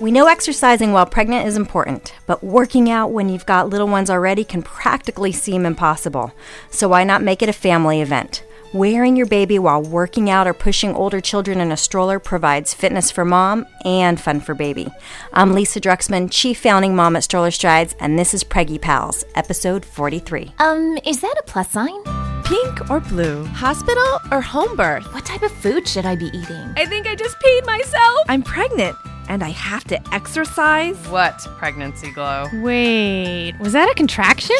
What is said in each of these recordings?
We know exercising while pregnant is important, but working out when you've got little ones already can practically seem impossible. So why not make it a family event? Wearing your baby while working out or pushing older children in a stroller provides fitness for mom and fun for baby. I'm Lisa Druxman, Chief Founding Mom at Stroller Strides, and this is Preggy Pals, episode 43. Um, is that a plus sign? Pink or blue? Hospital or home birth? What type of food should I be eating? I think I just peed myself. I'm pregnant and I have to exercise. What pregnancy glow? Wait, was that a contraction?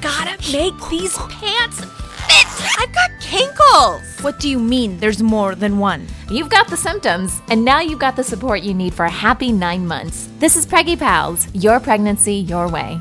Gotta make these pants fit. I've got kinkles. What do you mean there's more than one? You've got the symptoms, and now you've got the support you need for a happy nine months. This is Preggy Pals, your pregnancy, your way.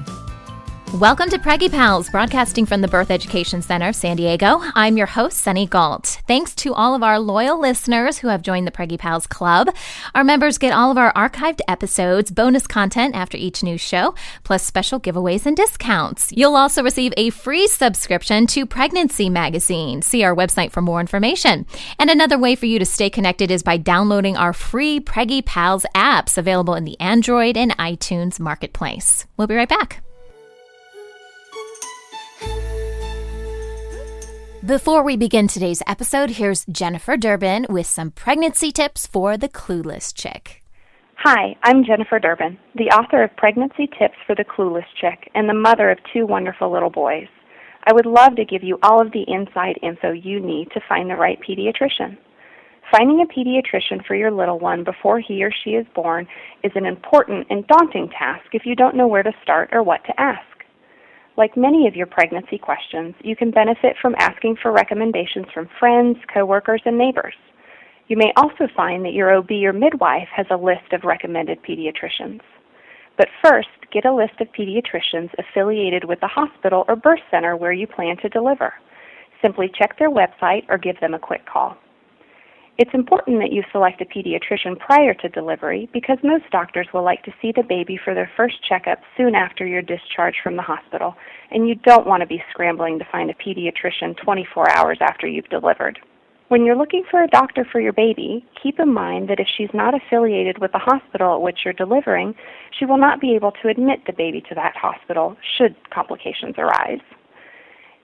Welcome to Preggy Pals, broadcasting from the Birth Education Center of San Diego. I'm your host, Sunny Gault. Thanks to all of our loyal listeners who have joined the Preggy Pals Club. Our members get all of our archived episodes, bonus content after each new show, plus special giveaways and discounts. You'll also receive a free subscription to Pregnancy Magazine. See our website for more information. And another way for you to stay connected is by downloading our free Preggy Pals apps available in the Android and iTunes marketplace. We'll be right back. Before we begin today's episode, here's Jennifer Durbin with some pregnancy tips for the clueless chick. Hi, I'm Jennifer Durbin, the author of Pregnancy Tips for the Clueless Chick and the mother of two wonderful little boys. I would love to give you all of the inside info you need to find the right pediatrician. Finding a pediatrician for your little one before he or she is born is an important and daunting task if you don't know where to start or what to ask. Like many of your pregnancy questions, you can benefit from asking for recommendations from friends, coworkers, and neighbors. You may also find that your OB or midwife has a list of recommended pediatricians. But first, get a list of pediatricians affiliated with the hospital or birth center where you plan to deliver. Simply check their website or give them a quick call. It's important that you select a pediatrician prior to delivery because most doctors will like to see the baby for their first checkup soon after your discharge from the hospital, and you don't want to be scrambling to find a pediatrician 24 hours after you've delivered. When you're looking for a doctor for your baby, keep in mind that if she's not affiliated with the hospital at which you're delivering, she will not be able to admit the baby to that hospital should complications arise.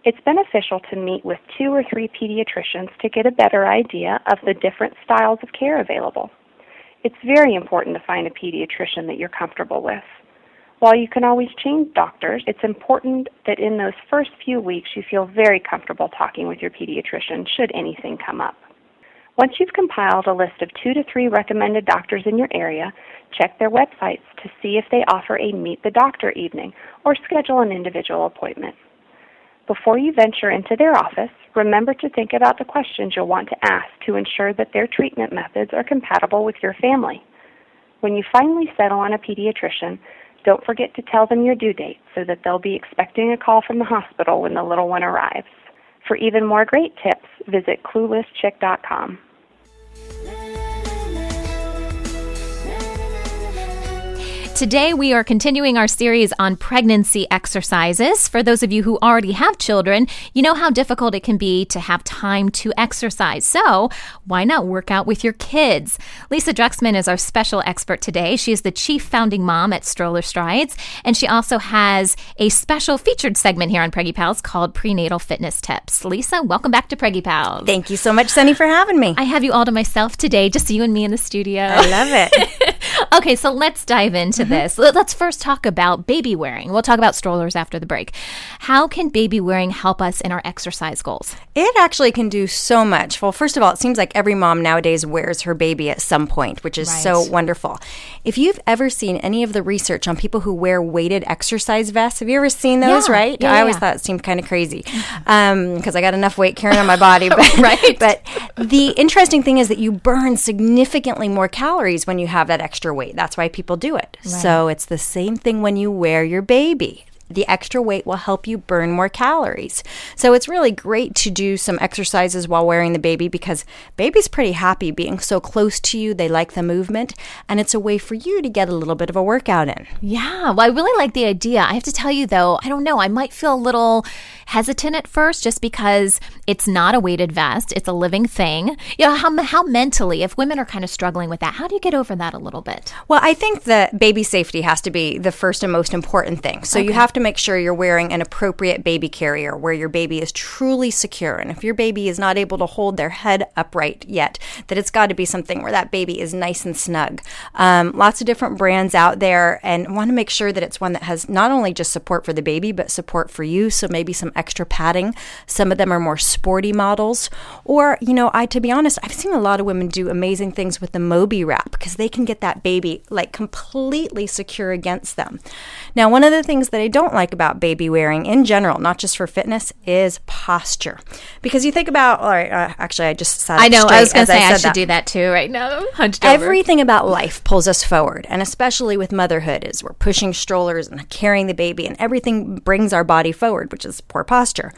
It's beneficial to meet with two or three pediatricians to get a better idea of the different styles of care available. It's very important to find a pediatrician that you're comfortable with. While you can always change doctors, it's important that in those first few weeks you feel very comfortable talking with your pediatrician should anything come up. Once you've compiled a list of two to three recommended doctors in your area, check their websites to see if they offer a meet the doctor evening or schedule an individual appointment. Before you venture into their office, remember to think about the questions you'll want to ask to ensure that their treatment methods are compatible with your family. When you finally settle on a pediatrician, don't forget to tell them your due date so that they'll be expecting a call from the hospital when the little one arrives. For even more great tips, visit cluelesschick.com. Today, we are continuing our series on pregnancy exercises. For those of you who already have children, you know how difficult it can be to have time to exercise. So, why not work out with your kids? Lisa Druxman is our special expert today. She is the chief founding mom at Stroller Strides, and she also has a special featured segment here on Preggy Pals called Prenatal Fitness Tips. Lisa, welcome back to Preggy Pals. Thank you so much, Sunny, for having me. I have you all to myself today, just you and me in the studio. I love it. okay, so let's dive into mm-hmm. this. Let's first talk about baby wearing. We'll talk about strollers after the break. How can baby wearing help us in our exercise goals? It actually can do so much. Well, first of all, it seems like every mom nowadays wears her baby at some point, which is right. so wonderful. If you've ever seen any of the research on people who wear weighted exercise vests, have you ever seen those, yeah. right? Yeah, I always thought it seemed kind of crazy because um, I got enough weight carrying on my body. But, right. But the interesting thing is that you burn significantly more calories when you have that extra weight. That's why people do it. Right. So it's the same thing when you wear your baby. the extra weight will help you burn more calories. So it's really great to do some exercises while wearing the baby because baby's pretty happy being so close to you. They like the movement, and it's a way for you to get a little bit of a workout in. Yeah, well, I really like the idea. I have to tell you though, I don't know, I might feel a little hesitant at first just because it's not a weighted vest, it's a living thing. You know, how, how mentally, if women are kind of struggling with that, how do you get over that a little bit? Well, I think that baby safety has to be the first and most important thing. So you have to make sure you're wearing an appropriate baby carrier where your baby is truly secure. And if your baby is not able to hold their head upright yet, that it's got to be something where that baby is nice and snug. Um, lots of different brands out there, and want to make sure that it's one that has not only just support for the baby, but support for you. So maybe some extra padding. Some of them are more sporty models. Or, you know, I, to be honest, I've seen a lot of women do amazing things with the Moby wrap because they can get that baby like completely secure against them. Now, one of the things that I don't like about baby wearing in general, not just for fitness, is posture. Because you think about, all right, uh, actually, I just sat I know, I was going to say I said should that. do that too right now. Hunched over. Everything about life pulls us forward, and especially with motherhood, is we're pushing strollers and carrying the baby, and everything brings our body forward, which is poor posture.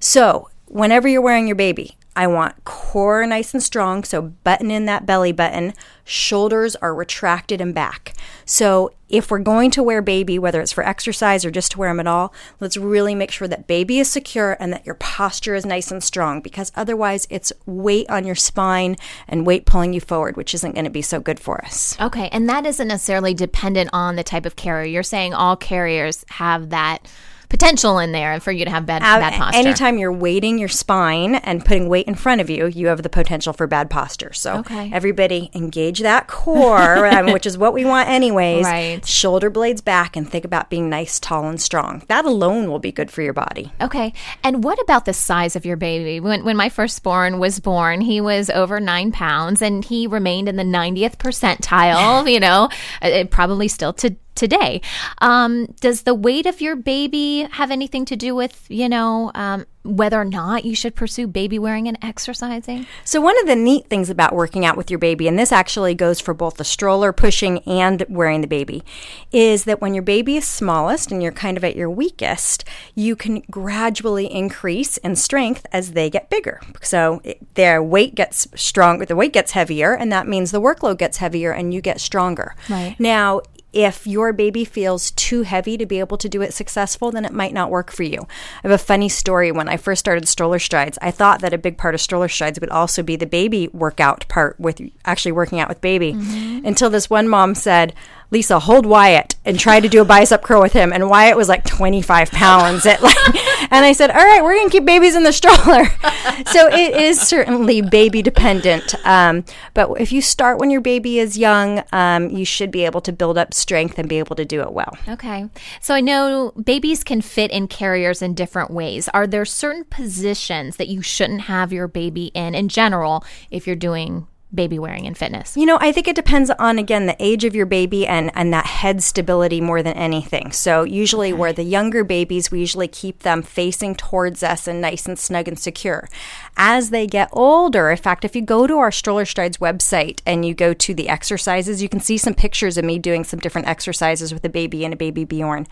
So, whenever you're wearing your baby, I want core nice and strong, so button in that belly button. Shoulders are retracted and back. So, if we're going to wear baby, whether it's for exercise or just to wear them at all, let's really make sure that baby is secure and that your posture is nice and strong because otherwise it's weight on your spine and weight pulling you forward, which isn't going to be so good for us. Okay, and that isn't necessarily dependent on the type of carrier. You're saying all carriers have that potential in there for you to have bad, bad posture. Anytime you're weighting your spine and putting weight in front of you, you have the potential for bad posture. So Okay. everybody engage that core, um, which is what we want anyways. Right. Shoulder blades back and think about being nice, tall, and strong. That alone will be good for your body. Okay. And what about the size of your baby? When, when my firstborn was born, he was over nine pounds and he remained in the 90th percentile, you know, uh, probably still to today. Um, does the weight of your baby have anything to do with, you know, um, whether or not you should pursue baby wearing and exercising? So, one of the neat things about working out with your baby, and this actually goes for both the stroller pushing and wearing the baby, is that when your baby is smallest and you're kind of at your weakest, you can gradually increase in strength as they get bigger. So, their weight gets stronger, the weight gets heavier, and that means the workload gets heavier and you get stronger. Right. Now, if your baby feels too heavy to be able to do it successful, then it might not work for you. I have a funny story. When I first started stroller strides, I thought that a big part of stroller strides would also be the baby workout part with actually working out with baby. Mm-hmm. Until this one mom said, Lisa, hold Wyatt and try to do a bicep curl with him. And Wyatt was like 25 pounds. At like, and I said, all right, we're going to keep babies in the stroller. so it is certainly baby dependent. Um, but if you start when your baby is young, um, you should be able to build up strength and be able to do it well. Okay. So I know babies can fit in carriers in different ways. Are there certain positions that you shouldn't have your baby in in general if you're doing baby wearing and fitness? You know, I think it depends on again the age of your baby and and that head stability more than anything. So usually where the younger babies, we usually keep them facing towards us and nice and snug and secure. As they get older, in fact, if you go to our Stroller Strides website and you go to the exercises, you can see some pictures of me doing some different exercises with a baby and a baby Bjorn.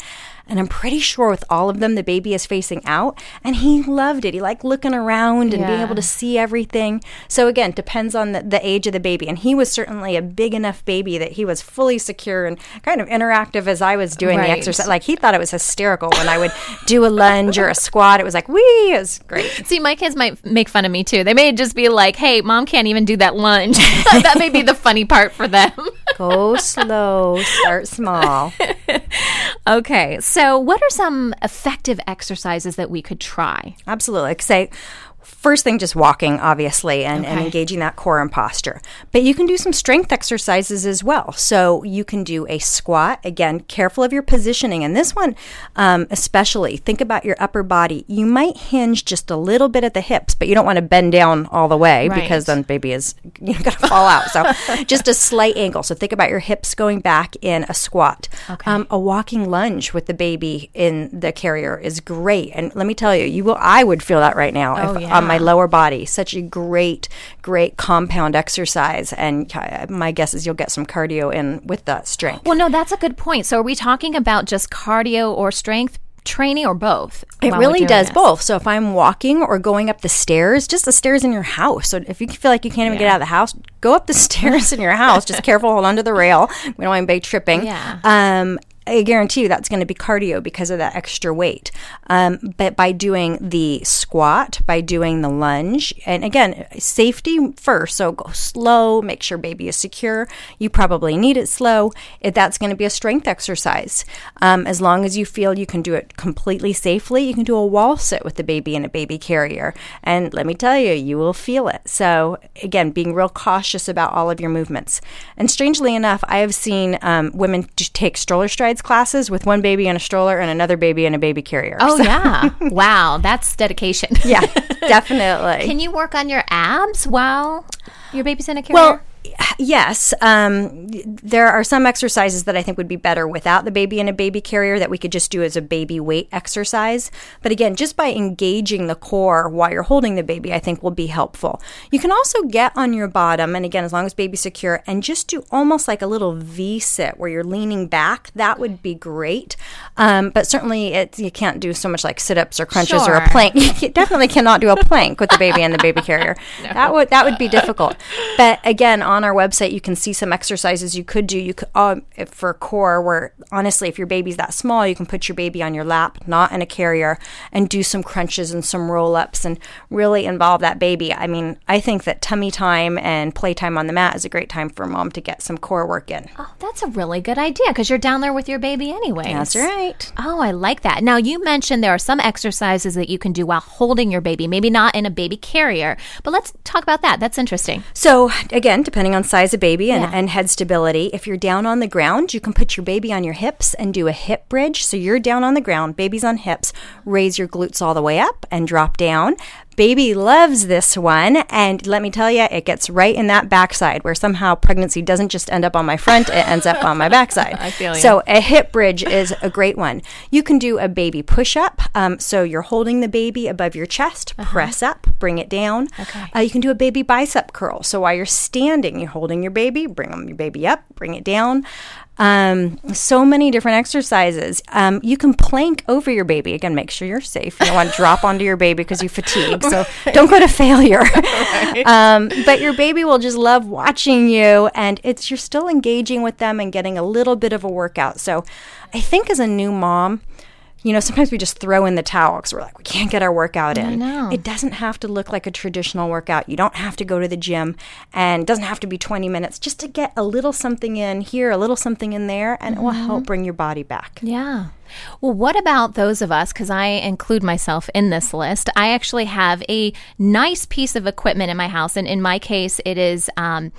And I'm pretty sure with all of them, the baby is facing out, and he loved it. He liked looking around and being able to see everything. So again, depends on the, the age of the baby. And he was certainly a big enough baby that he was fully secure and kind of interactive as I was doing Right. the exercise. Like he thought it was hysterical when I would do a lunge or a squat. It was like, wee, it was great. See, my kids might make fun of me too. They may just be like, "Hey, mom can't even do that lunge." that may be the funny part for them. Go slow, start small. okay. So, what are some effective exercises that we could try? Absolutely. Say, first thing, just walking, obviously, and, and engaging that core and posture. But you can do some strength exercises as well. So you can do a squat. Again, careful of your positioning. And this one, um, especially, think about your upper body. You might hinge just a little bit at the hips, but you don't want to bend down all the way Right. because then baby is you know, going to fall out. So just a slight angle. So think about your hips going back in a squat. Okay. Um, a walking lunge with the baby in the carrier is great. And let me tell you, you will. I would feel that right now Oh, if, yeah. On my lower body. Such a great, great compound exercise. And my guess is you'll get some cardio in with that strength. Well, no, that's a good point. So, are we talking about just cardio or strength? training or both? It really does this? both. So if I'm walking or going up the stairs, just the stairs in your house. So if you feel like you can't even get out of the house, go up the stairs in your house. Just careful, hold onto the rail. We don't want anybody tripping. Yeah. Um, I guarantee you that's going to be cardio because of that extra weight. Um, but by doing the squat, by doing the lunge, and again, safety first. So go slow, make sure baby is secure. You probably need it slow. If that's going to be a strength exercise. Um, as long as you feel you can do it completely safely, you can do a wall sit with the baby in a baby carrier. And let me tell you, you will feel it. So again, being real cautious about all of your movements. And strangely enough, I have seen um, women take stroller strides classes with one baby in a stroller and another baby in a baby carrier. Oh So- yeah! wow, that's dedication. yeah, definitely. Can you work on your abs while your baby's in a carrier? Well, yes. Um, there are some exercises that I think would be better without the baby in a baby carrier that we could just do as a baby weight exercise. But again, just by engaging the core while you're holding the baby, I think will be helpful. You can also get on your bottom, and again, as long as baby's secure, and just do almost like a little V sit where you're leaning back. That would be great. Um, but certainly, it, you can't do so much like sit ups or crunches or a plank. You definitely cannot do a plank with the baby in the baby carrier. That would that would be difficult. But again, on our website, you can see some exercises you could do. You could um, for core, where honestly, if your baby's that small, you can put your baby on your lap, not in a carrier, and do some crunches and some roll ups, and really involve that baby. I mean, I think that tummy time and playtime on the mat is a great time for mom to get some core work in. oh, that's a really good idea because you're down there with your baby anyway. That's right. Oh, I like that. Now, you mentioned there are some exercises that you can do while holding your baby, maybe not in a baby carrier, but let's talk about that. That's interesting. So again, depending on size of baby and, Yeah. and head stability, if you're down on the ground, you can put your baby on your hips and do a hip bridge. So you're down on the ground, baby's on hips, raise your glutes all the way up and drop down. Baby loves this one, and let me tell you, it gets right in that backside where somehow pregnancy doesn't just end up on my front, it ends up on my backside. I feel ya. So a hip bridge is a great one. You can do a baby push up. Um, so you're holding the baby above your chest, press up, bring it down. Okay. Uh, you can do a baby bicep curl. So while you're standing, you're holding your baby, bring your baby up, bring it down. Um, so many different exercises. Um, you can plank over your baby. Again, make sure you're safe. You don't want to drop onto your baby because you fatigue. So don't go to failure. um, but your baby will just love watching you, and it's you're still engaging with them and getting a little bit of a workout. So I think as a new mom. You know, sometimes we just throw in the towel because we're like, we can't get our workout in. It doesn't have to look like a traditional workout. You don't have to go to the gym and it doesn't have to be 20 minutes just to get a little something in here, a little something in there, and it will help bring your body back. Yeah. Well, what about those of us? Because I include myself in this list. I actually have a nice piece of equipment in my house, and in my case, it is um,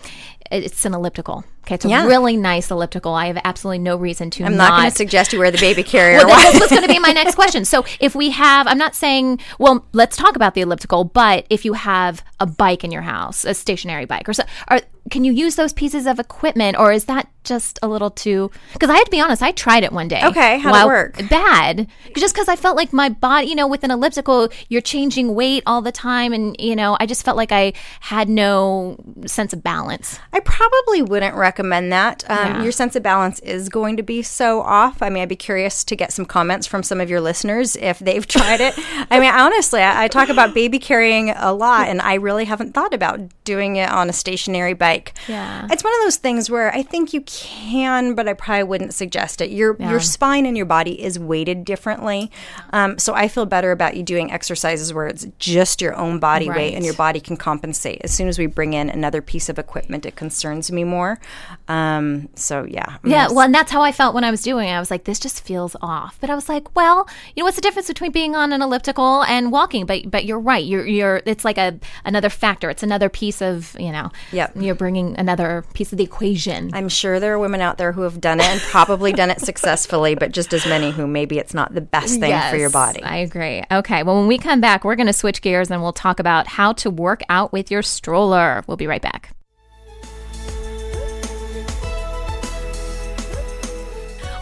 it's an elliptical. Okay, it's a Yeah. really nice elliptical. I have absolutely no reason to I'm not, going to suggest you wear the baby carrier. well, that was going to be my next question. So, if we have, I'm not saying, well, let's talk about the elliptical, but if you have a bike in your house, a stationary bike, or so, are, can you use those pieces of equipment, or is that just a little too? Because I had to be honest, I tried it one day. Okay, how'd it work? Bad, just because I felt like my body, you know, with an elliptical, you're changing weight all the time, and you know, I just felt like I had no sense of balance. I probably wouldn't recommend that. Um, Yeah. Your sense of balance is going to be so off. I mean, I'd be curious to get some comments from some of your listeners if they've tried it. I mean, honestly, I, I talk about baby carrying a lot, and I really haven't thought about doing it on a stationary bike. Yeah. It's one of those things where I think you can, but I probably wouldn't suggest it. Your your spine and your body is weighted differently, um, so I feel better about you doing exercises where it's just your own body weight and your body can compensate. As soon as we bring in another piece of equipment, it concerns me more. Um, so yeah, I'm Yeah, well, and that's how I felt when I was doing it. I was like, this just feels off. But I was like, well, you know, what's the difference between being on an elliptical and walking? But but you're right. You're you're. It's like a another factor. It's another piece of you know. Yep. You're bringing another piece of the equation. I'm sure there are women out there who have done it and probably done it successfully, but just as many who maybe it's not the best thing for your body. I agree. Okay. Well, when we come back, we're going to switch gears and we'll talk about how to work out with your stroller. We'll be right back.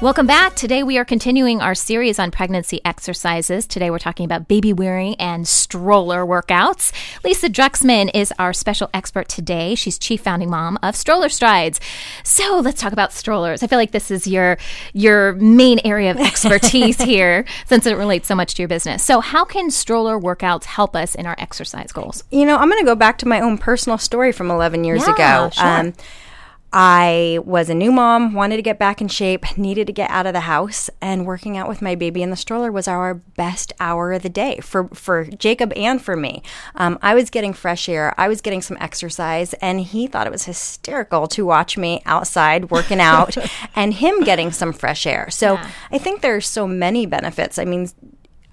Welcome back. Today we are continuing our series on pregnancy exercises. Today we're talking about baby wearing and stroller workouts. Lisa Druxman is our special expert today. She's chief founding mom of Stroller Strides. So let's talk about strollers. I feel like this is your your main area of expertise here since it relates so much to your business. So how can stroller workouts help us in our exercise goals? You know, I'm going to go back to my own personal story from 11 years Yeah, ago. sure. Um, I was a new mom, wanted to get back in shape, needed to get out of the house, and working out with my baby in the stroller was our best hour of the day for for Jacob and for me. Um, I was getting fresh air, I was getting some exercise, and he thought it was hysterical to watch me outside working out and him getting some fresh air. So I think there are so many benefits. I mean,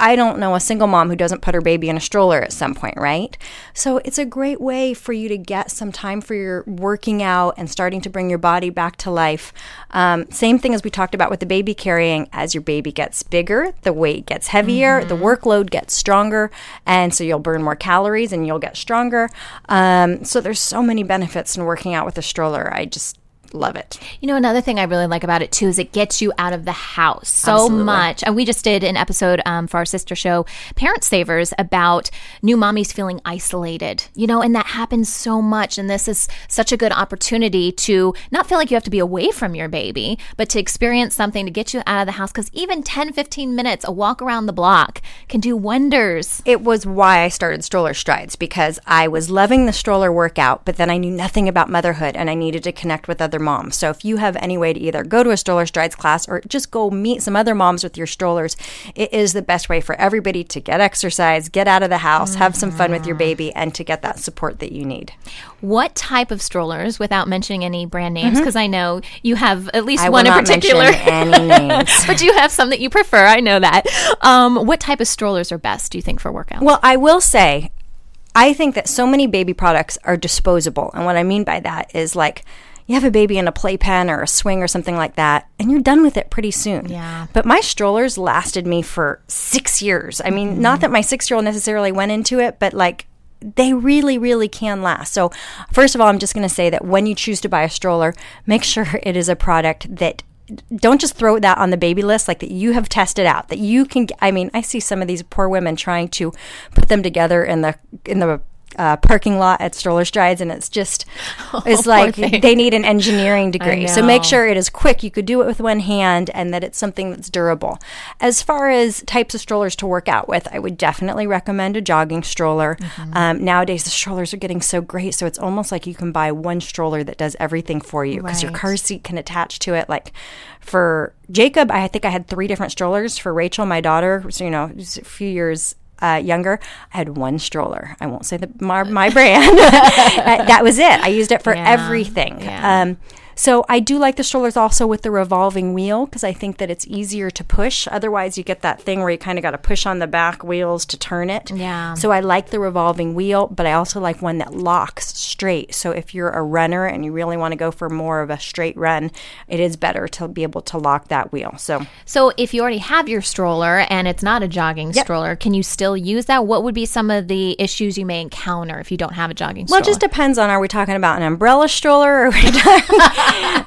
I don't know a single mom who doesn't put her baby in a stroller at some point, right? So it's a great way for you to get some time for your working out and starting to bring your body back to life. Um, same thing as we talked about with the baby carrying. As your baby gets bigger, the weight gets heavier, the workload gets stronger, and so you'll burn more calories and you'll get stronger. Um, so there's so many benefits in working out with a stroller. I just love it. You know, another thing I really like about it too is it gets you out of the house so Absolutely. much. And we just did an episode um, for our sister show, Parent Savers, about new mommies feeling isolated. You know, and that happens so much. And this is such a good opportunity to not feel like you have to be away from your baby, but to experience something to get you out of the house. Because even 10, 15 minutes, a walk around the block can do wonders. it was why I started Stroller Strides because I was loving the stroller workout, but then I knew nothing about motherhood and I needed to connect with other moms. So if you have any way to either go to a Stroller Strides class or just go meet some other moms with your strollers, it is the best way for everybody to get exercise, get out of the house, have some fun with your baby, and to get that support that you need. What type of strollers, without mentioning any brand names, because I know you have at least Mm-hmm. I one in particular. any names. but you have some that you prefer. I know that. Um, what type of strollers are best, do you think, for workouts? Well, I will say, I think that so many baby products are disposable. And what I mean by that is like, you have a baby in a playpen or a swing or something like that, and you're done with it pretty soon. Yeah. But my strollers lasted me for six years. I mean, not that my six year old necessarily went into it, but like, they really, really can last. So, first of all, I'm just going to say that when you choose to buy a stroller, make sure it is a product that don't just throw that on the baby list like that you have tested out that you can i mean i see some of these poor women trying to put them together in the in the uh, parking lot at stroller strides and it's just it's like they need an engineering degree. So make sure it is quick. You could do it with one hand and that it's something that's durable. As far as types of strollers to work out with i would definitely recommend a jogging stroller. Mm-hmm. um, nowadays the strollers are getting so great so it's almost like you can buy one stroller that does everything for you because your car seat can attach to it. Like for jacob i think i had three different strollers. For rachel my daughter so you know a few years uh, younger, I had one stroller. I won't say the my, my brand. That was it. I used it for Yeah, everything. yeah. Um, so I do like the strollers also with the revolving wheel because I think that it's easier to push. Otherwise, you get that thing where you kind of got to push on the back wheels to turn it. Yeah. So I like the revolving wheel, but I also like one that locks straight. So if you're a runner and you really want to go for more of a straight run, it is better to be able to lock that wheel. So so, if you already have your stroller and it's not a jogging stroller, can you still use that? What would be some of the issues you may encounter if you don't have a jogging well, stroller? Well, it just depends on are we talking about an umbrella stroller or are we talking,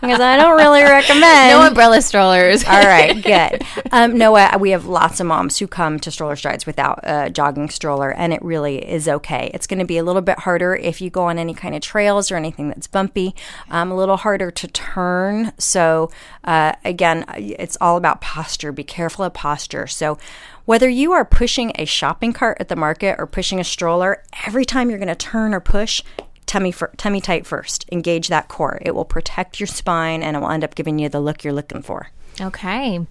because I don't really recommend no umbrella strollers. All right, good. Um, no, uh, we have lots of moms who come to stroller strides without a jogging stroller, and it really is okay. It's going to be a little bit harder if you go on any kind of trails or anything that's bumpy. Um, a little harder to turn. So uh, again, it's all about posture. Be careful of posture. So. Whether you are pushing a shopping cart at the market or pushing a stroller, every time you're going to turn or push, tummy tummy tight first. Engage that core. It will protect your spine and it will end up giving you the look you're looking for. Okay.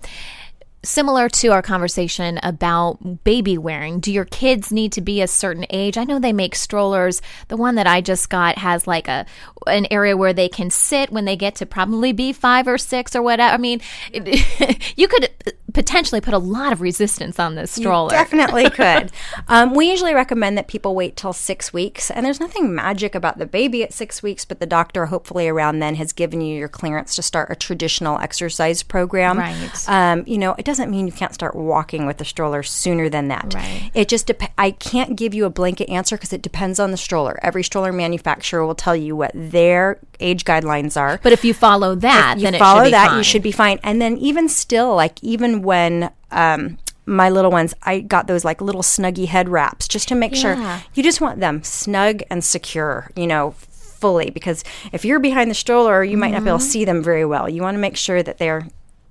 Similar to our conversation about baby wearing, do your kids need to be a certain age? I know they make strollers. The one that I just got has like a an area where they can sit when they get to probably be five or six or whatever. I mean, it, you could potentially put a lot of resistance on this stroller. Definitely could. Um, we usually recommend that people wait till six weeks, and there's nothing magic about the baby at six weeks, but the doctor, hopefully around then, has given you your clearance to start a traditional exercise program. Right. Um, you know, it doesn't mean you can't start walking with the stroller sooner than that. Right. It just dep- I can't give you a blanket answer because it depends on the stroller. Every stroller manufacturer will tell you what their age guidelines are. But if you follow that, If you then it follow should be that, fine. you should be fine. And then even still, like even when um, my little ones, I got those like little snuggy head wraps just to make Yeah. sure you just want them snug and secure, you know, fully. Because if you're behind the stroller, you might not be able Mm-hmm. to see them very well. You want to make sure that they're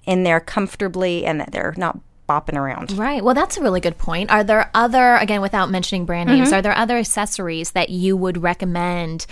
in there comfortably and that they're not bopping around. Right. Well, that's a really good point. Are there other, again, without mentioning brand names, Mm-hmm. are there other accessories that you would recommend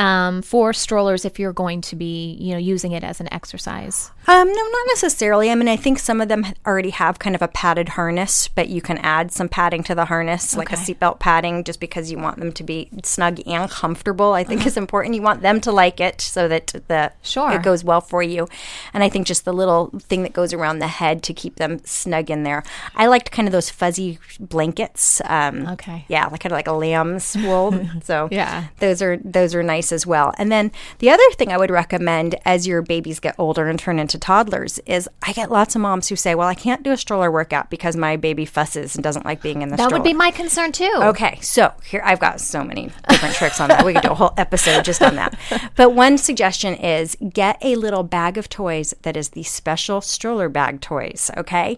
um, for strollers if you're going to be, you know, using it as an exercise? Um, no, not necessarily. I mean, I think some of them already have kind of a padded harness, but you can add some padding to the harness, like a seatbelt padding, just because you want them to be snug and comfortable. I Uh-huh. think is important. You want them to like it so that the Sure. it goes well for you. And I think just the little thing that goes around the head to keep them snug in there. I liked kind of those fuzzy blankets. Um, Okay. Yeah, like kind of like a lamb's wool. so Yeah. those are those are nice as well. And then the other thing I would recommend as your babies get older and turn into toddlers is I get lots of moms who say, "Well, I can't do a stroller workout because my baby fusses and doesn't like being in the That stroller." That would be my concern too. Okay, so here I've got so many different tricks on that. We could do a whole episode just on that. But one suggestion is get a little bag of toys that is the special stroller bag toys, okay?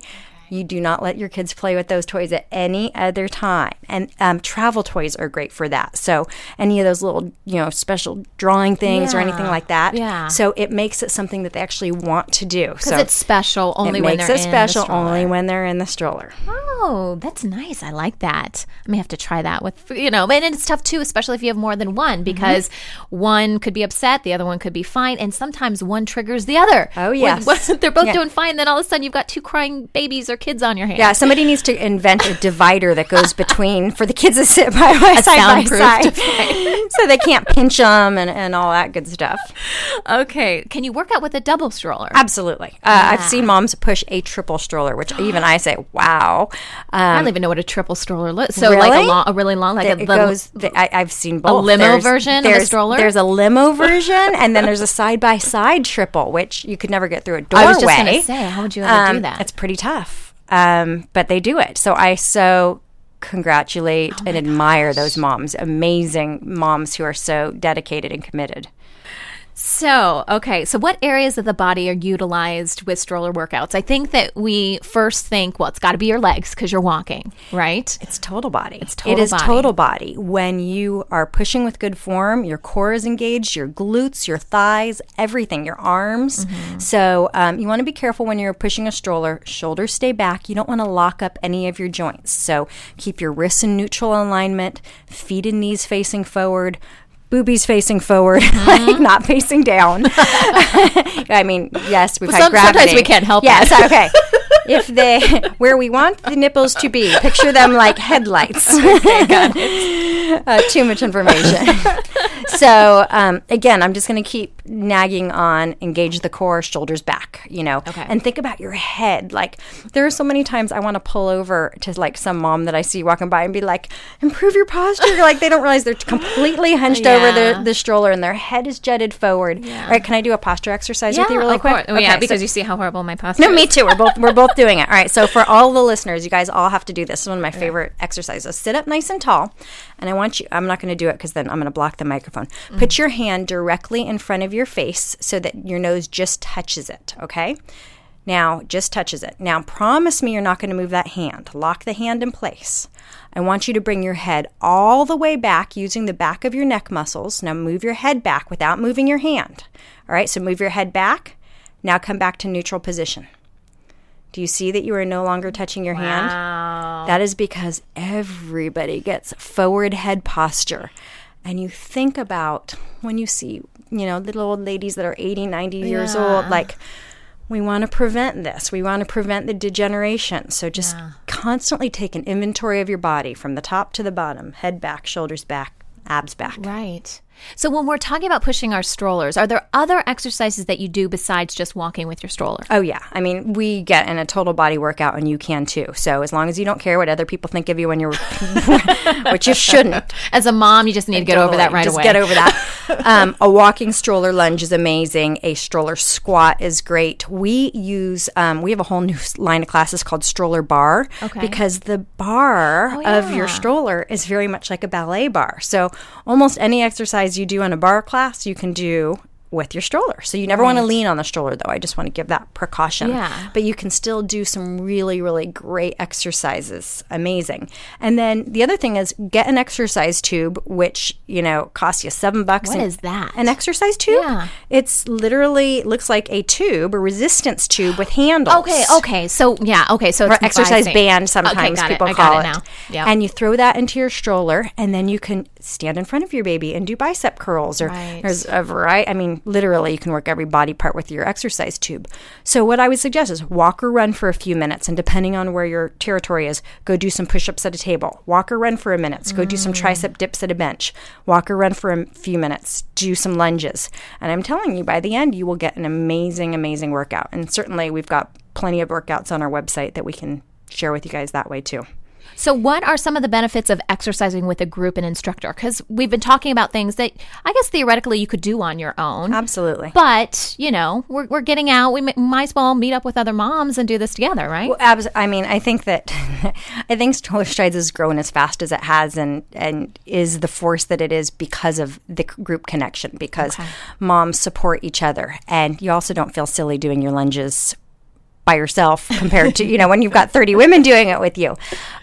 You do not let your kids play with those toys at any other time. And um, travel toys are great for that. So, any of those little, you know, special drawing things or anything like that. yeah. So, it makes it something that they actually want to do. Because So, it's special only it when makes they're it in special the stroller. only when they're in the stroller. Oh, that's nice. I like that. I may have to try that with, you know, and it's tough too, especially if you have more than Mm-hmm. one, because one could be upset, the other one could be fine, and sometimes one triggers the other. Oh, When- yes. when they're both Yeah. doing fine, then all of a sudden you've got two crying babies or kids on your hands. Yeah, somebody needs to invent a divider that goes between for the kids to sit by, by side by side, so they can't pinch them and, and all that good stuff. Okay. Can you work out with a double stroller? Absolutely, uh, I've seen moms push a triple stroller, which even I say, wow. I Um, don't even know what a triple stroller looks. So like a Really? long, a really long, like a, it goes. The, I, I've seen both. A limo version of a stroller? There's a limo version, and then there's a side by side triple, which you could never get through a doorway. I was just gonna say, how would you ever do Um, that? It's pretty tough, um, but they do it. So I so congratulate Oh and admire those moms, amazing moms who are so dedicated and committed. So, okay. So, what areas of the body are utilized with stroller workouts? I think that we first think, well, it's got to be your legs because you're walking, right? It's total body. It's total It is body. total body. When you are pushing with good form, your core is engaged, your glutes, your thighs, everything, your arms. Mm-hmm. So um, you want to be careful when you're pushing a stroller. Shoulders stay back. You don't want to lock up any of your joints. So keep your wrists in neutral alignment, feet and knees facing forward. Boobies facing forward, Mm-hmm. like not facing down. I mean, yes, we've had some- sometimes we can't help yes, it. okay. if they where we want the nipples to be, picture them like headlights. Uh, too much information. so um, again, I'm just going to keep nagging on engage the core, shoulders back. You know, Okay. and think about your head. Like there are so many times I want to pull over to like some mom that I see walking by and be like, improve your posture. like they don't realize they're completely hunched over the, the stroller and their head is jutted forward. All right, can I do a posture exercise with you really quick? course. Oh, yeah, Okay, so- because you see how horrible my posture no, is. me too. We're both we're both doing it. All right. So for all the listeners, you guys all have to do this. This is one of my favorite exercises. Sit up nice and tall, and I want you. I'm not going to do it because then I'm going to block the microphone. Put mm. your hand directly in front of your face so that your nose just touches it. Okay. Now, just touches it. Now, promise me you're not going to move that hand. Lock the hand in place. I want you to bring your head all the way back using the back of your neck muscles. Now, move your head back without moving your hand. All right, so move your head back. Now, come back to neutral position. Do you see that you are no longer touching your hand? That is because everybody gets forward head posture. And you think about when you see, you know, little old ladies that are 80, 90 years old, like, we want to prevent this. We want to prevent the degeneration. So just constantly take an inventory of your body from the top to the bottom head back, shoulders back, abs back. Right. So when we're talking about pushing our strollers, are there other exercises that you do besides just walking with your stroller? Oh yeah, I mean we get in a total body workout, and you can too. So as long as you don't care what other people think of you when you're, which you shouldn't. As a mom, you just need to get over that right Just away. Just get over that. um, a walking stroller lunge is amazing. A stroller squat is great. We use um, we have a whole new line of classes called Stroller Barre Okay. because the bar Oh, of your stroller is very much like a ballet barre. So almost any exercise you do in a barre class, you can do with your stroller. So you never want to lean on the stroller, though. I just want to give that precaution. Yeah. But you can still do some really, really great exercises. Amazing. And then the other thing is get an exercise tube, which, you know, costs you seven bucks. What and- is that? An exercise tube? Yeah. It's literally looks like a tube, a resistance tube with handles. Okay, okay. So yeah, okay. So it's exercise band, Okay, sometimes got people it. Call got it. it now. Yeah. And you throw that into your stroller, and then you can stand in front of your baby and do bicep curls. Or Right. there's a variety. I mean, literally, you can work every body part with your exercise tube. So what I would suggest is walk or run for a few minutes, and depending on where your territory is, go do some push-ups at a table. Walk or run for a minute. Go do some Mm. tricep dips at a bench. Walk or run for a few minutes. Do some lunges. And I'm telling you, by the end, you will get an amazing, amazing workout. And certainly, we've got plenty of workouts on our website that we can share with you guys that way too. So, what are some of the benefits of exercising with a group and instructor? Because we've been talking about things that I guess theoretically you could do on your own. Absolutely. But, you know, we're, we're getting out. We mi- might as well meet up with other moms and do this together, right? Well, abs- I mean, I think that I think Stroller Strides has grown as fast as it has, and and is the force that it is because of the c- group connection. Because moms support each other, and you also don't feel silly doing your lunges by yourself compared to you know when you've got 30 women doing it with you.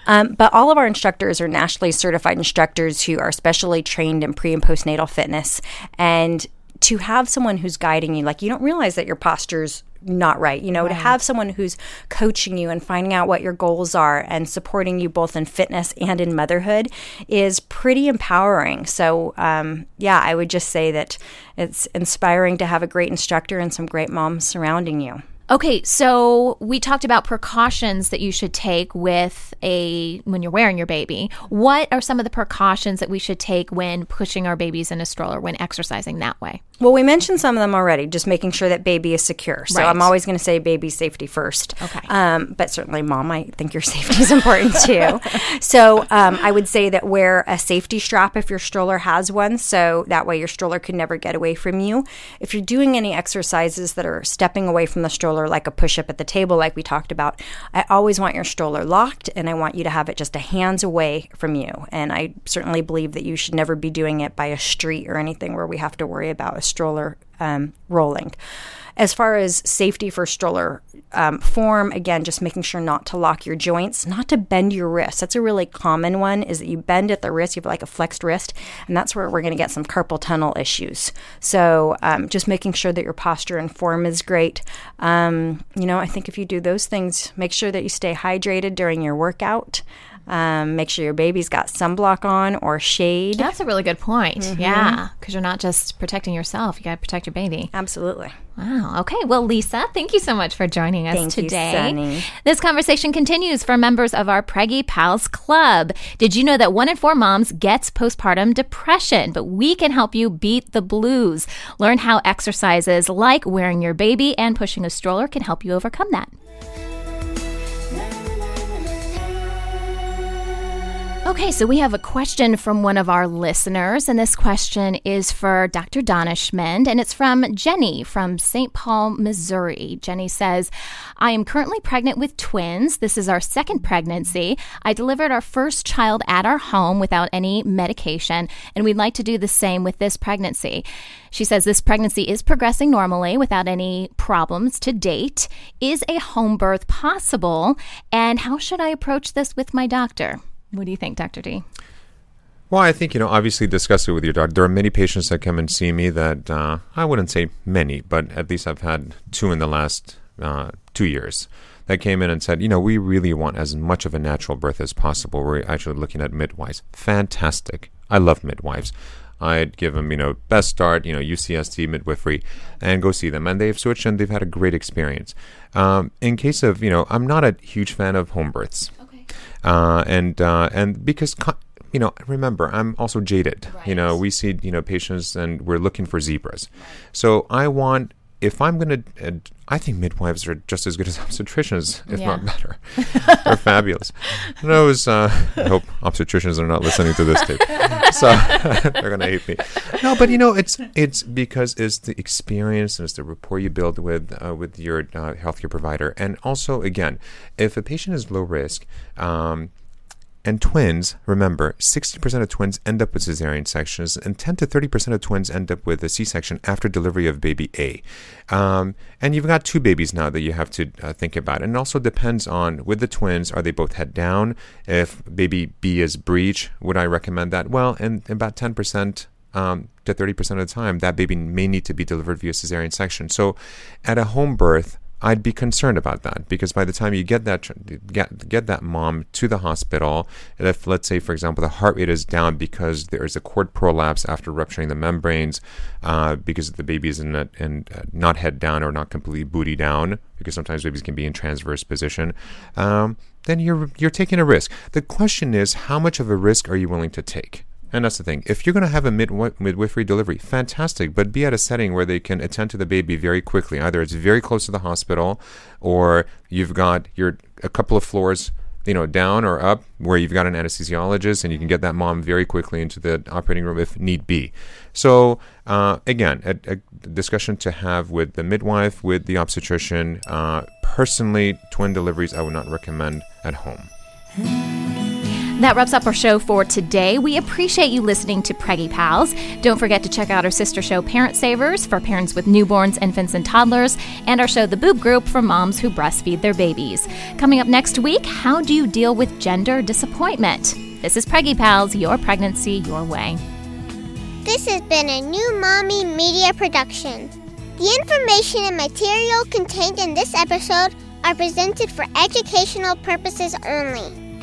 Um, but all of our instructors are nationally certified instructors who are specially trained in pre and postnatal fitness. And to have someone who's guiding you like you don't realize that your posture's not right you know to have someone who's coaching you and finding out what your goals are and supporting you both in fitness and in motherhood is pretty empowering. So um, yeah i would just say that it's inspiring to have a great instructor and some great moms surrounding you Okay, so we talked about precautions that you should take with a when you're wearing your baby. What are some of the precautions that we should take when pushing our babies in a stroller when exercising that way? Well, we mentioned some of them already, just making sure that baby is secure. So Right. I'm always going to say baby safety first. Okay. Um, but certainly, mom, I think your safety is important too. so um, I would say that wear a safety strap if your stroller has one. So that way your stroller can never get away from you. If you're doing any exercises that are stepping away from the stroller, like a push up at the table, like we talked about, I always want your stroller locked and I want you to have it just a hands away from you. And I certainly believe that you should never be doing it by a street or anything where we have to worry about a stroller um, rolling. As far as safety for stroller um, form, again, just making sure not to lock your joints, not to bend your wrists. That's a really common one. Is that you bend at the wrist, you have like a flexed wrist, and that's where we're going to get some carpal tunnel issues. So um, just making sure that your posture and form is great. Um, you know, I think if you do those things, make sure that you stay hydrated during your workout. Um, make sure your baby's got sunblock on or shade. That's a really good point. Yeah, because you're not just protecting yourself; you got to protect your baby. Absolutely. Wow. Okay. Well, Lisa, thank you so much for joining us Thank you, today. Sunny. This conversation continues for members of our Preggy Pals Club. Did you know that one in four moms gets postpartum depression? But we can help you beat the blues. Learn how exercises like wearing your baby and pushing a stroller can help you overcome that. Okay, so we have a question from one of our listeners, and this question is for Dr. Donna Schmend, and it's from Jenny from St. Paul, Missouri. Jenny says, I am currently pregnant with twins. This is our second pregnancy. I delivered our first child at our home without any medication, and we'd like to do the same with this pregnancy. She says this pregnancy is progressing normally without any problems to date. Is a home birth possible? And how should I approach this with my doctor? What do you think, Dr. D? Well, I think, you know, obviously discuss it with your doctor. There are many patients that come and see me that uh, I wouldn't say many, but at least I've had two in the last uh, two years that came in and said, you know, we really want as much of a natural birth as possible. We're actually looking at midwives. Fantastic. I love midwives. I'd give them, you know, best start, you know, UCSD midwifery, and go see them. And they've switched and they've had a great experience. Um, in case of, you know, I'm not a huge fan of home births. Uh, and uh, and because you know, remember, I'm also jaded. You know, we see you know patients and we're looking for zebras. So I want if I'm going to, I think midwives are just as good as obstetricians, if not better. They're fabulous. And I was, uh, I hope obstetricians are not listening to this tape, so they're going to hate me. No, but you know, it's it's because it's the experience and it's the rapport you build with uh, with your uh, healthcare provider, and also again, if a patient is low risk. Um, And twins, remember, 60% of twins end up with cesarean sections, and 10 to 30% of twins end up with a C section after delivery of baby A. Um, and you've got two babies now that you have to uh, think about. And also depends on with the twins, are they both head down? If baby B is breech, would I recommend that? Well, and about 10%. Um, to 30% of the time, that baby may need to be delivered via cesarean section. So, at a home birth, I'd be concerned about that because by the time you get that get get that mom to the hospital, if let's say for example the heart rate is down because there is a cord prolapse after rupturing the membranes, uh, because the baby is in, a, in uh, not head down or not completely booty down, because sometimes babies can be in transverse position, um, then you're you're taking a risk. The question is, how much of a risk are you willing to take? And that's the thing. If you're going to have a mid- midwifery delivery, fantastic, but be at a setting where they can attend to the baby very quickly. Either it's very close to the hospital, or you've got your a couple of floors, you know, down or up, where you've got an anesthesiologist, and you can get that mom very quickly into the operating room if need be. So uh, again, a, a, discussion to have with the midwife, with the obstetrician. Uh, personally, twin deliveries I would not recommend at home. That wraps up our show for today. We appreciate you listening to Preggy Pals. Don't forget to check out our sister show, Parent Savers, for parents with newborns, infants, and toddlers, and our show, The Boob Group, for moms who breastfeed their babies. Coming up next week, how do you deal with gender disappointment? This is Preggy Pals, your pregnancy, your way. This has been a new Mommy Media production. The information and material contained in this episode are presented for educational purposes only.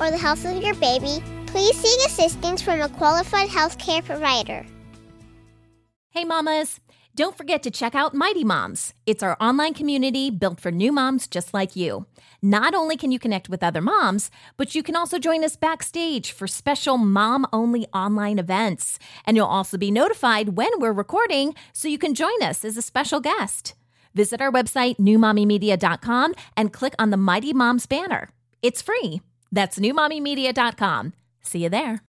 or the health of your baby, Please seek assistance from a qualified healthcare provider. Hey, mamas! Don't forget to check out Mighty Moms. It's our online community built for new moms just like you. Not only can you connect with other moms, but you can also join us backstage for special mom only online events. And you'll also be notified when we're recording so you can join us as a special guest. Visit our website, newmommymedia.com, and click on the Mighty Moms banner. It's free. That's newmommymedia.com. See you there.